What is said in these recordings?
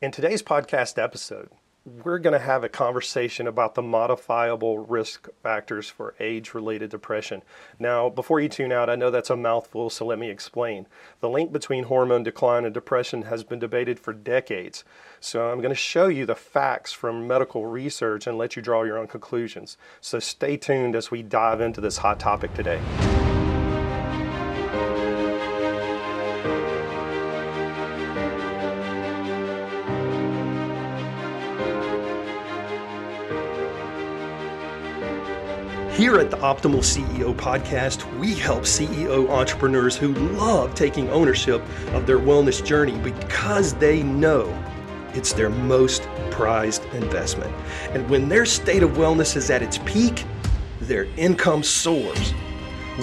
In today's podcast episode, we're going to have a conversation about the modifiable risk factors for age related depression. Now, before you tune out, I know that's a mouthful, so let me explain. The link between hormone decline and depression has been debated for decades. So, I'm going to show you the facts from medical research and let you draw your own conclusions. So, stay tuned as we dive into this hot topic today. Here at the Optimal CEO podcast, we help CEO entrepreneurs who love taking ownership of their wellness journey because they know it's their most prized investment. And when their state of wellness is at its peak, their income soars.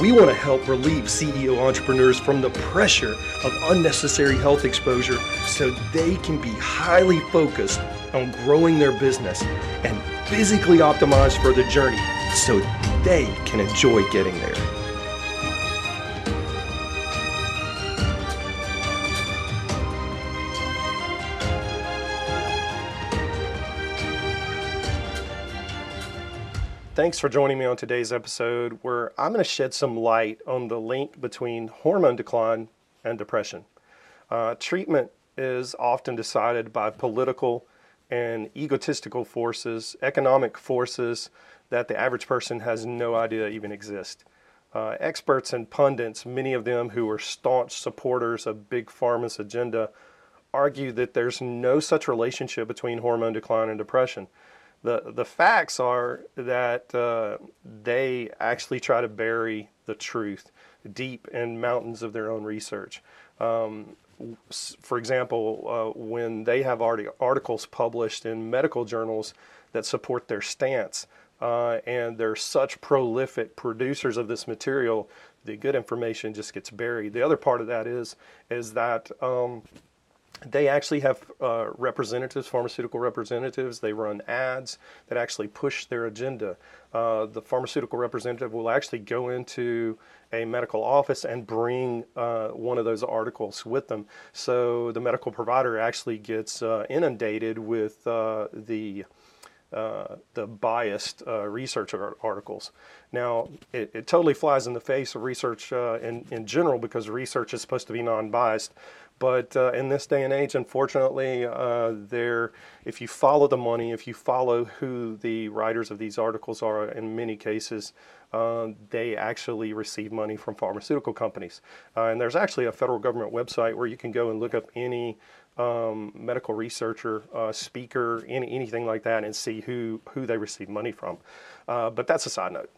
We want to help relieve CEO entrepreneurs from the pressure of unnecessary health exposure so they can be highly focused on growing their business and physically optimized for the journey so they can enjoy getting there. Thanks for joining me on today's episode where I'm going to shed some light on the link between hormone decline and depression. Uh, treatment is often decided by political and egotistical forces, economic forces, that the average person has no idea even exist. Uh, experts and pundits, many of them who are staunch supporters of Big Pharma's agenda, argue that there's no such relationship between hormone decline and depression. The, the facts are that uh, they actually try to bury the truth deep in mountains of their own research. Um, for example, uh, when they have articles published in medical journals that support their stance, uh, and they're such prolific producers of this material, the good information just gets buried. The other part of that is is that um, they actually have uh, representatives, pharmaceutical representatives. They run ads that actually push their agenda. Uh, the pharmaceutical representative will actually go into a medical office and bring uh, one of those articles with them. So the medical provider actually gets uh, inundated with uh, the uh, the biased uh, research articles. Now, it, it, totally flies in the face of research uh, in, in general because research is supposed to be non biased. But uh, in this day and age, unfortunately, uh, there, if you follow the money, if you follow who the writers of these articles are, in many cases, they actually receive money from pharmaceutical companies. and there's actually a federal government website where you can go and look up any um, medical researcher, uh, speaker, any, anything like that, and see who, who they receive money from. Uh, but that's a side note.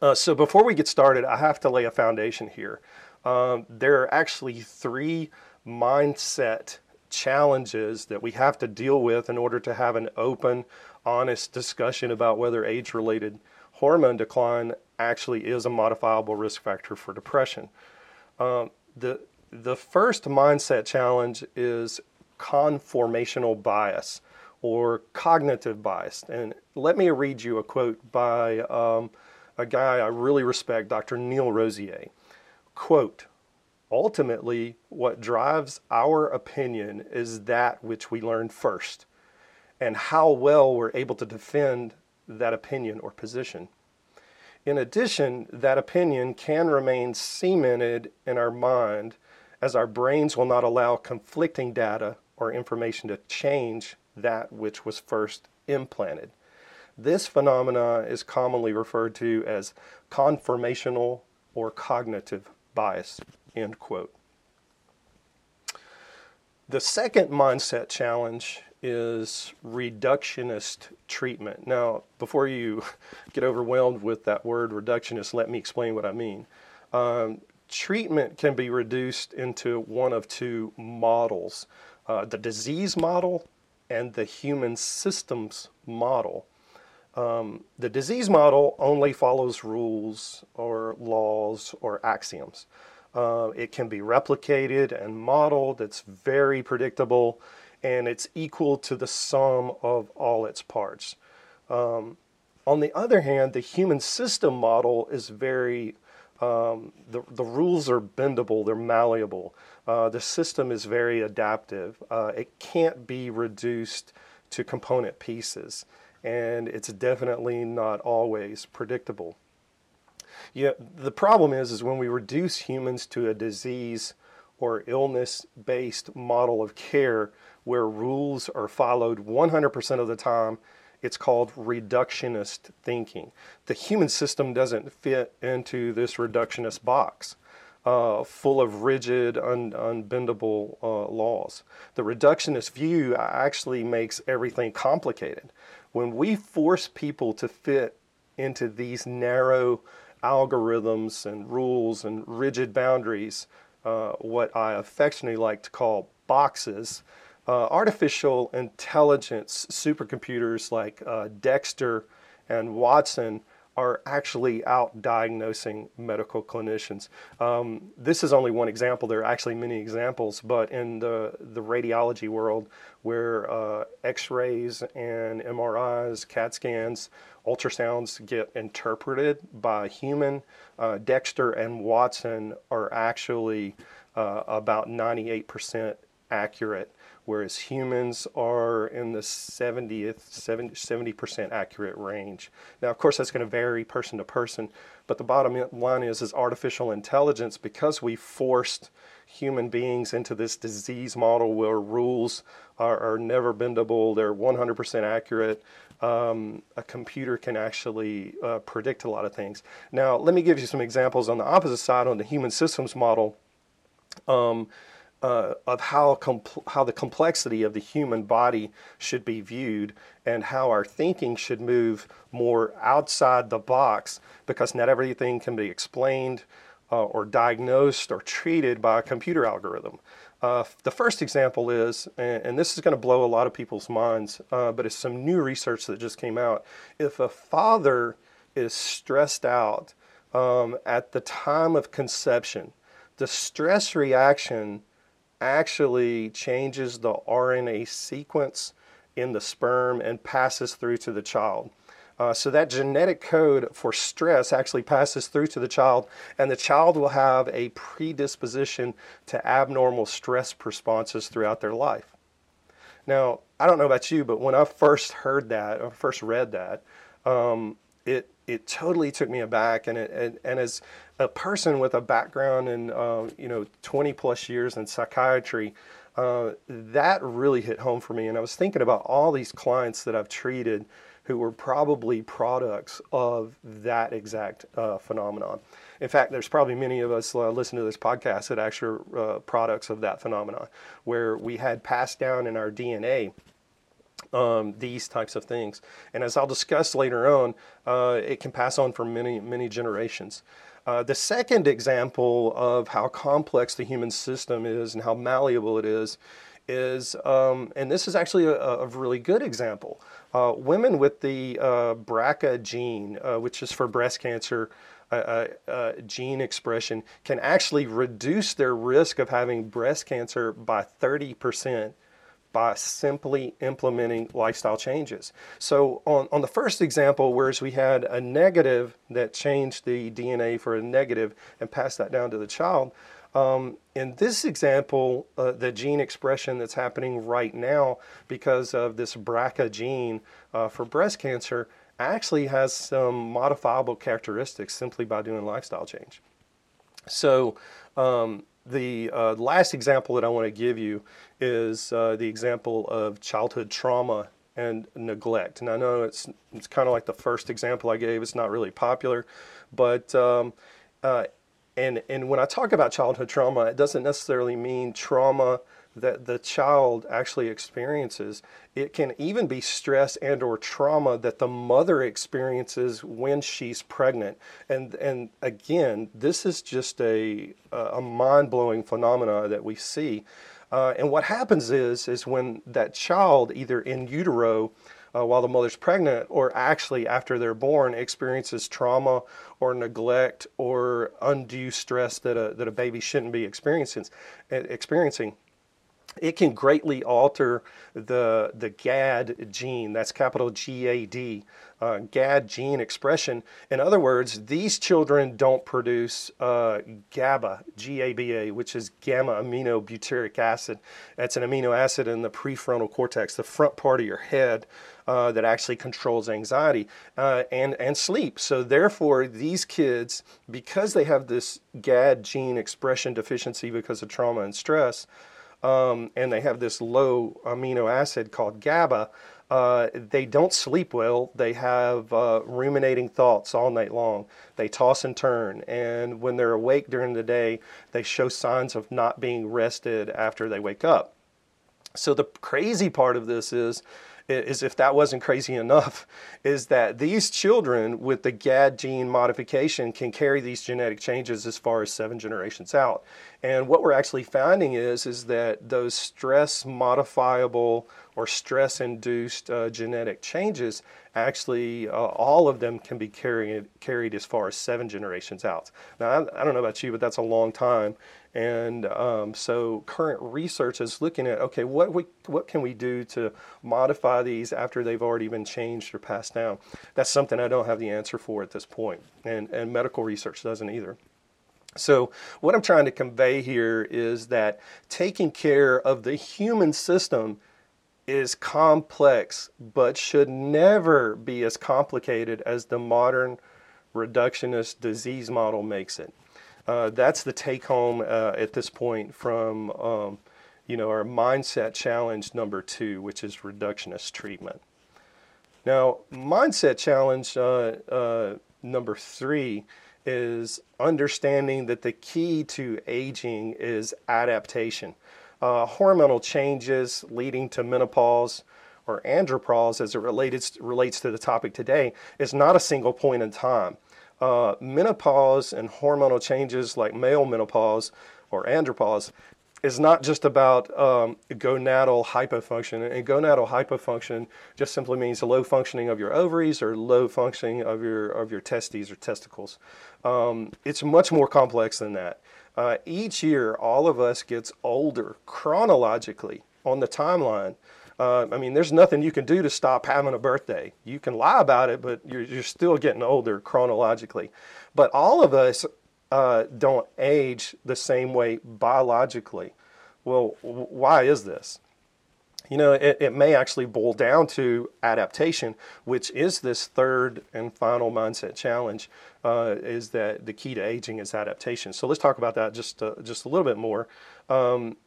Uh, so before we get started, I have to lay a foundation here. Um, there are actually three mindset challenges that we have to deal with in order to have an open, honest discussion about whether age related hormone decline actually is a modifiable risk factor for depression. Um, the, the first mindset challenge is conformational bias or cognitive bias. And let me read you a quote by um, a guy I really respect, Dr. Neil Rouzier. Quote, ultimately, what drives our opinion is that which we learn first and how well we're able to defend that opinion or position. In addition, that opinion can remain cemented in our mind as our brains will not allow conflicting data or information to change that which was first implanted. This phenomena is commonly referred to as conformational or cognitive bias. End quote. The second mindset challenge is reductionist treatment. Now, before you get overwhelmed with that word reductionist, let me explain what I mean. Um, treatment can be reduced into one of two models uh, the disease model and the human systems model. Um, the disease model only follows rules or laws or axioms. Uh, it can be replicated and modeled, it's very predictable, and it's equal to the sum of all its parts. Um, on the other hand, the human system model is very Um, the, the rules are bendable, they're malleable. Uh, the system is very adaptive. Uh, it can't be reduced to component pieces, and it's definitely not always predictable. Yeah, the problem is, is when we reduce humans to a disease or illness-based model of care where rules are followed 100% of the time it's called reductionist thinking. The human system doesn't fit into this reductionist box. Uh, full of rigid, un- unbendable uh, laws. The reductionist view actually makes everything complicated. When we force people to fit into these narrow algorithms and rules and rigid boundaries, uh, what I affectionately like to call boxes, uh, artificial intelligence supercomputers like uh, Dexter and Watson are actually out diagnosing medical clinicians. Um, this is only one example. There are actually many examples, but in the, the radiology world, where uh, x rays and MRIs, CAT scans, ultrasounds get interpreted by a human, uh, Dexter and Watson are actually uh, about 98% accurate whereas humans are in the 70th 70 percent accurate range. Now, of course, that's going to vary person to person, but the bottom line is, is artificial intelligence because we forced human beings into this disease model where rules are, are never bendable, they're 100% accurate. Um, a computer can actually uh, predict a lot of things. Now, let me give you some examples on the opposite side on the human systems model. Um, uh, of how how the complexity of the human body should be viewed and how our thinking should move more outside the box because not everything can be explained uh, or diagnosed or treated by a computer algorithm. Uh, the first example is, and, and this is going to blow a lot of people's minds, uh, but it's some new research that just came out. If a father is stressed out um, at the time of conception, the stress reaction actually changes the RNA sequence in the sperm and passes through to the child. Uh, so that genetic code for stress actually passes through to the child, and the child will have a predisposition to abnormal stress responses throughout their life. Now, I don't know about you, but when I first heard that, or first read that, um, it it totally took me aback, and it, and, and as a person with a background in uh, you know 20 plus years in psychiatry, uh, that really hit home for me. And I was thinking about all these clients that I've treated who were probably products of that exact uh, phenomenon. In fact, there's probably many of us uh, listening to this podcast that actually are uh, products of that phenomenon, where we had passed down in our DNA um, these types of things. And as I'll discuss later on, uh, it can pass on for many, many generations. Uh, the second example of how complex the human system is and how malleable it is is, um, and this is actually a, a really good example. Uh, women with the uh, BRCA gene, uh, which is for breast cancer, uh, uh, gene expression can actually reduce their risk of having breast cancer by 30% by simply implementing lifestyle changes. So, on, on the first example, whereas we had a negative that changed the DNA for a negative and passed that down to the child, um, in this example, uh, the gene expression that's happening right now because of this BRCA gene uh, for breast cancer actually has some modifiable characteristics simply by doing lifestyle change. So, um, the uh, last example that I want to give you is uh, the example of childhood trauma and neglect. And I know it's it's kind of like the first example I gave. It's not really popular, but um, uh, and and when I talk about childhood trauma, it doesn't necessarily mean trauma that the child actually experiences. It can even be stress and or trauma that the mother experiences when she's pregnant. And and again, this is just a a mind-blowing phenomena that we see. Uh, and what happens is is when that child either in utero uh, while the mother's pregnant or actually after they're born experiences trauma or neglect or undue stress that a, that a baby shouldn't be experiencing, experiencing it can greatly alter the the GAD gene. That's capital G A D, uh, GAD gene expression. In other words, these children don't produce uh, GABA, G A B A, which is gamma aminobutyric acid. That's an amino acid in the prefrontal cortex, the front part of your head. Uh, that actually controls anxiety uh, and and sleep. So therefore, these kids, because they have this GAD gene expression deficiency because of trauma and stress, um, and they have this low amino acid called GABA, uh, they don't sleep well. They have uh, ruminating thoughts all night long. They toss and turn. And when they're awake during the day, they show signs of not being rested after they wake up. So the crazy part of this is is if that wasn't crazy enough, is that these children with the GAD gene modification can carry these genetic changes as far as seven generations out. And what we're actually finding is, is that those stress modifiable or stress induced uh, genetic changes actually uh, all of them can be carried carried as far as seven generations out. Now I, I don't know about you, but that's a long time. And um, so current research is looking at okay, what we, what can we do to modify these after they've already been changed or passed down? That's something I don't have the answer for at this point, and and medical research doesn't either. So, what I'm trying to convey here is that taking care of the human system is complex, but should never be as complicated as the modern reductionist disease model makes it. Uh, that's the take home uh, at this point from um, you know our mindset challenge number two, which is reductionist treatment. Now, mindset challenge uh, uh number three is understanding that the key to aging is adaptation uh, hormonal changes leading to menopause or andropause as it relates, relates to the topic today is not a single point in time. Uh, menopause and hormonal changes like male menopause or andropause is not just about um, gonadal hypofunction. And gonadal hypofunction just simply means the low functioning of your ovaries or low functioning of your of your testes or testicles. Um, it's much more complex than that. Uh, each year, all of us gets older chronologically on the timeline. Uh, I mean, there's nothing you can do to stop having a birthday. You can lie about it, but you're, you're still getting older chronologically. But all of us uh, don't age the same way biologically. Well, why is this? You know, it, it may actually boil down to adaptation, which is this third and final mindset challenge. Uh, is that the key to aging is adaptation? So let's talk about that just uh, just a little bit more. Um,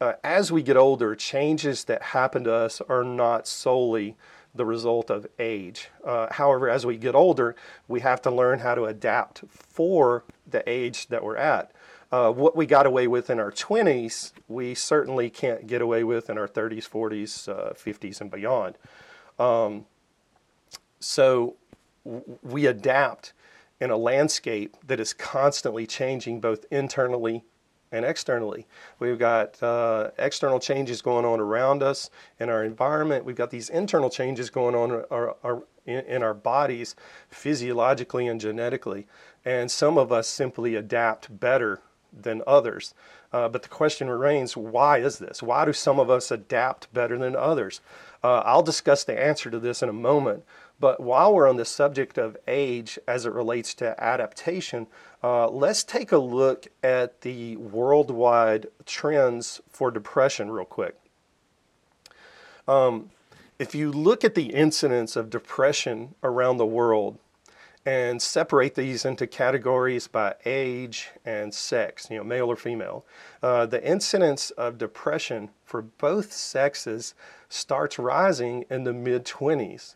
uh, as we get older, changes that happen to us are not solely the result of age. Uh, however, as we get older, we have to learn how to adapt for the age that we're at. Uh, what we got away with in our 20s, we certainly can't get away with in our 30s, 40s, uh, 50s, and beyond. Um, so we adapt in a landscape that is constantly changing both internally and externally. We've got uh, external changes going on around us in our environment. We've got these internal changes going on our, our, in, our bodies physiologically and genetically. And some of us simply adapt better than others. Uh, but the question remains why is this? Why do some of us adapt better than others? Uh, I'll discuss the answer to this in a moment. But while we're on the subject of age as it relates to adaptation, uh, let's take a look at the worldwide trends for depression real quick. Um, if you look at the incidence of depression around the world, and separate these into categories by age and sex, you know, male or female. Uh, the incidence of depression for both sexes starts rising in the mid 20s.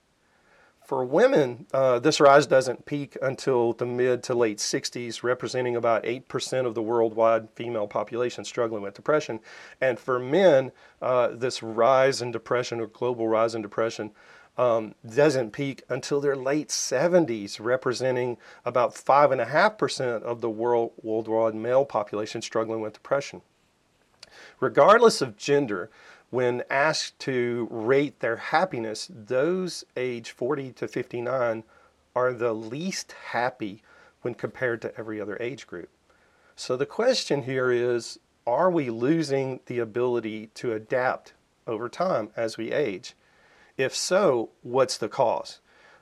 For women, uh, this rise doesn't peak until the mid to late 60s, representing about 8% of the worldwide female population struggling with depression. And for men, uh, this rise in depression or global rise in depression um, doesn't peak until their late 70s, representing about 5.5% of the world, worldwide male population struggling with depression. Regardless of gender, when asked to rate their happiness, those age 40 to 59 are the least happy when compared to every other age group. So the question here is are we losing the ability to adapt over time as we age? If so, what's the cause?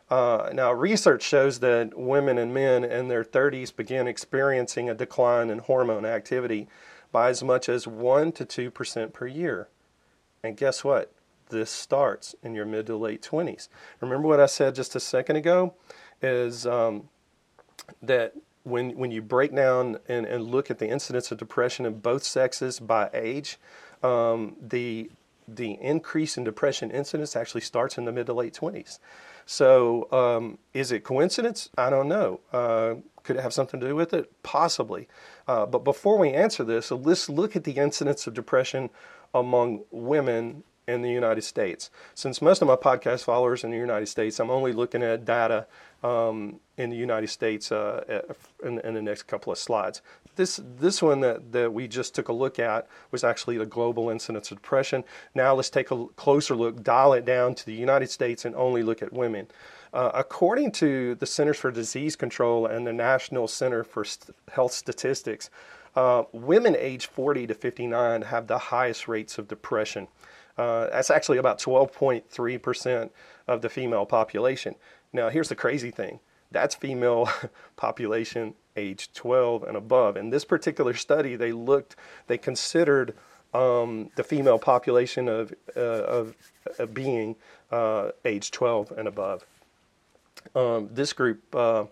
Uh, now, research shows that women and men in their 30s begin experiencing a decline in hormone activity by as much as 1 to 2% per year. And guess what? This starts in your mid to late 20s. Remember what I said just a second ago? Is um, that when, when you break down and, and look at the incidence of depression in both sexes by age, um, the, the increase in depression incidence actually starts in the mid to late 20s. So, um, is it coincidence? I don't know. Uh, could it have something to do with it? Possibly. Uh, but before we answer this, let's look at the incidence of depression among women in the United States. Since most of my podcast followers in the United States, I'm only looking at data um, in the United States uh, in, in, the next couple of slides. This, this one that, that we just took a look at was actually the global incidence of depression. Now let's take a closer look, dial it down to the United States and only look at women. Uh, according to the Centers for Disease Control and the National Center for St- Health Statistics, uh, women age 40 to 59 have the highest rates of depression. Uh, that's actually about 12.3% of the female population. Now, here's the crazy thing that's female population age 12 and above. In this particular study, they looked, they considered um, the female population of, uh, of, of, being uh, age 12 and above. Um, this group uh,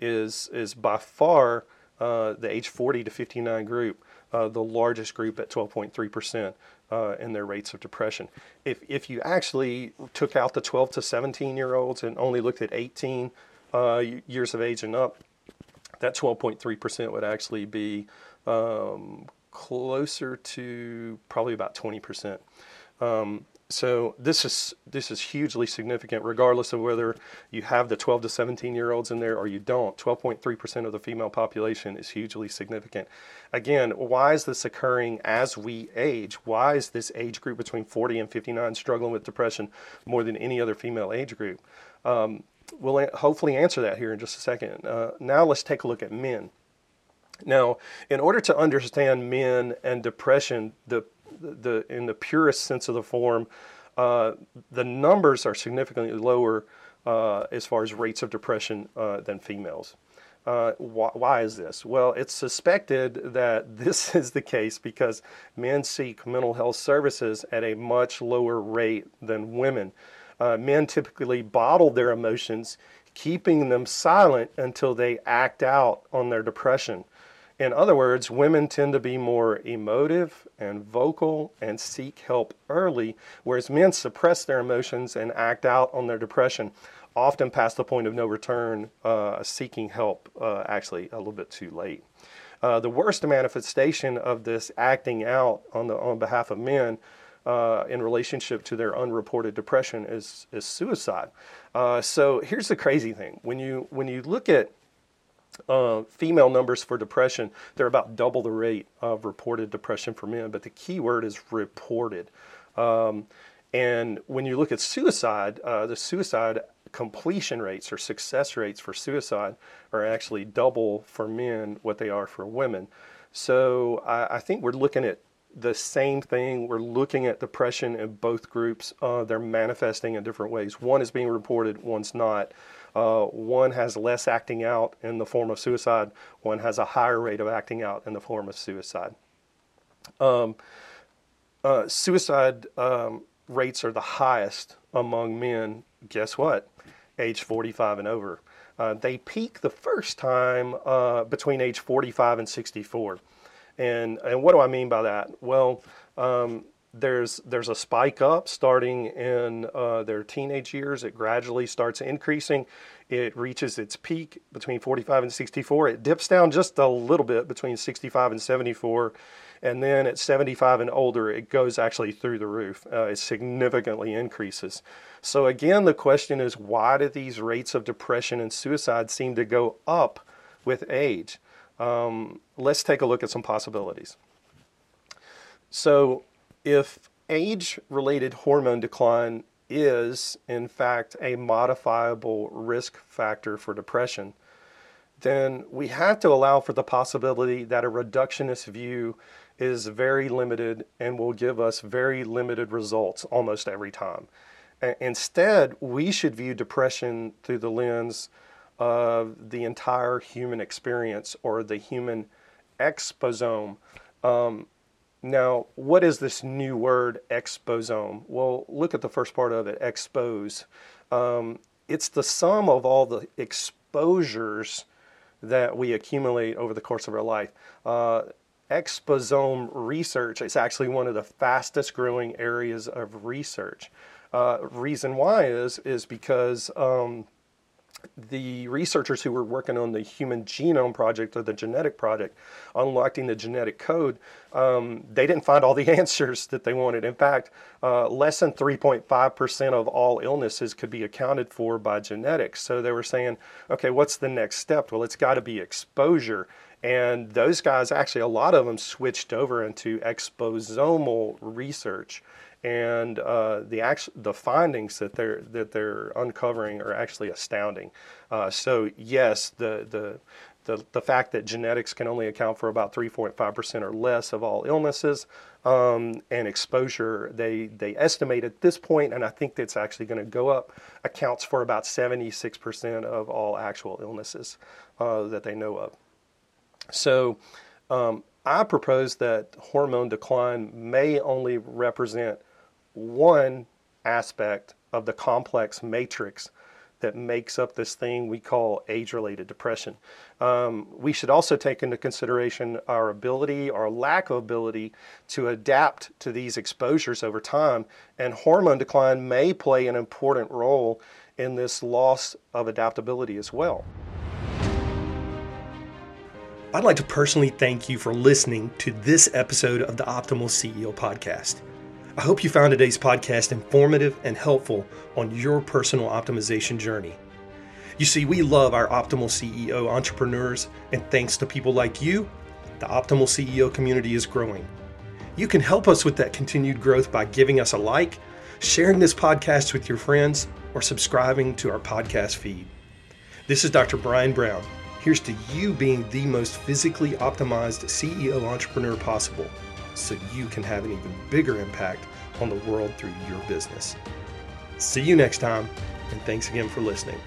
is, is by far uh, the age 40 to 59 group, uh, the largest group at 12.3% uh, in their rates of depression. If, if you actually took out the 12 to 17 year olds and only looked at 18 uh, years of age and up, that 12.3% would actually be um, closer to probably about 20%. Um, so this is this is hugely significant, regardless of whether you have the 12 to 17 year olds in there or you don't. 12.3% of the female population is hugely significant. Again, why is this occurring as we age? Why is this age group between 40 and 59 struggling with depression more than any other female age group? Um, we'll hopefully answer that here in just a second. Uh, now let's take a look at men. Now, in order to understand men and depression, the the in the purest sense of the form, uh, the numbers are significantly lower uh, as far as rates of depression uh, than females. Uh, why, why, is this? Well, it's suspected that this is the case because men seek mental health services at a much lower rate than women. Uh, men typically bottle their emotions, keeping them silent until they act out on their depression. In other words, women tend to be more emotive and vocal and seek help early, whereas men suppress their emotions and act out on their depression, often past the point of no return, uh, seeking help uh, actually a little bit too late. Uh, the worst manifestation of this acting out on, the, on behalf of men uh, in relationship to their unreported depression is, is suicide. Uh, so here's the crazy thing: when you when you look at uh, female numbers for depression, they're about double the rate of reported depression for men, but the key word is reported. Um, and when you look at suicide, uh, the suicide completion rates or success rates for suicide are actually double for men what they are for women. So I, I think we're looking at the same thing. We're looking at depression in both groups. Uh, they're manifesting in different ways. One is being reported, one's not. Uh, one has less acting out in the form of suicide, one has a higher rate of acting out in the form of suicide. Um, uh, suicide um, rates are the highest among men, guess what? Age 45 and over. Uh, they peak the first time uh, between age 45 and 64. And, and what do I mean by that? Well, um, there's there's a spike up starting in uh, their teenage years. It gradually starts increasing. It reaches its peak between 45 and 64. It dips down just a little bit between 65 and 74, and then at 75 and older, it goes actually through the roof. Uh, it significantly increases. So again, the question is, why do these rates of depression and suicide seem to go up with age? Um, let's take a look at some possibilities. So if age related hormone decline is, in fact, a modifiable risk factor for depression, then we have to allow for the possibility that a reductionist view is very limited and will give us very limited results almost every time. instead, we should view depression through the lens of the entire human experience or the human exposome. Um, now, what is this new word exposome? Well, look at the first part of it expose. Um, it's the sum of all the exposures that we accumulate over the course of our life. Uh, exposome research is actually one of the fastest growing areas of research. Uh, reason why is is because um, the researchers who were working on the Human Genome Project or the Genetic Project, unlocking the genetic code, um, they didn't find all the answers that they wanted. In fact, uh, less than 3.5% of all illnesses could be accounted for by genetics. So they were saying, okay, what's the next step? Well, it's got to be exposure. And those guys, actually, a lot of them switched over into exposomal research and uh, the act- the findings that they're that they're uncovering are actually astounding. Uh, so yes, the the the, the fact that genetics can only account for about 3.5% or less of all illnesses um, and exposure, they, they estimate at this point, and I think that's actually going to go up, accounts for about 76% of all actual illnesses uh, that they know of. So um, I propose that hormone decline may only represent one aspect of the complex matrix that makes up this thing we call age related depression. Um, we should also take into consideration our ability or lack of ability to adapt to these exposures over time, and hormone decline may play an important role in this loss of adaptability as well. I'd like to personally thank you for listening to this episode of the Optimal CEO podcast. I hope you found today's podcast informative and helpful on your personal optimization journey. You see, we love our Optimal CEO entrepreneurs, and thanks to people like you, the Optimal CEO community is growing. You can help us with that continued growth by giving us a like, sharing this podcast with your friends, or subscribing to our podcast feed. This is Dr. Brian Brown. Here's to you being the most physically optimized CEO entrepreneur possible so you can have an even bigger impact on the world through your business. See you next time, and thanks again for listening.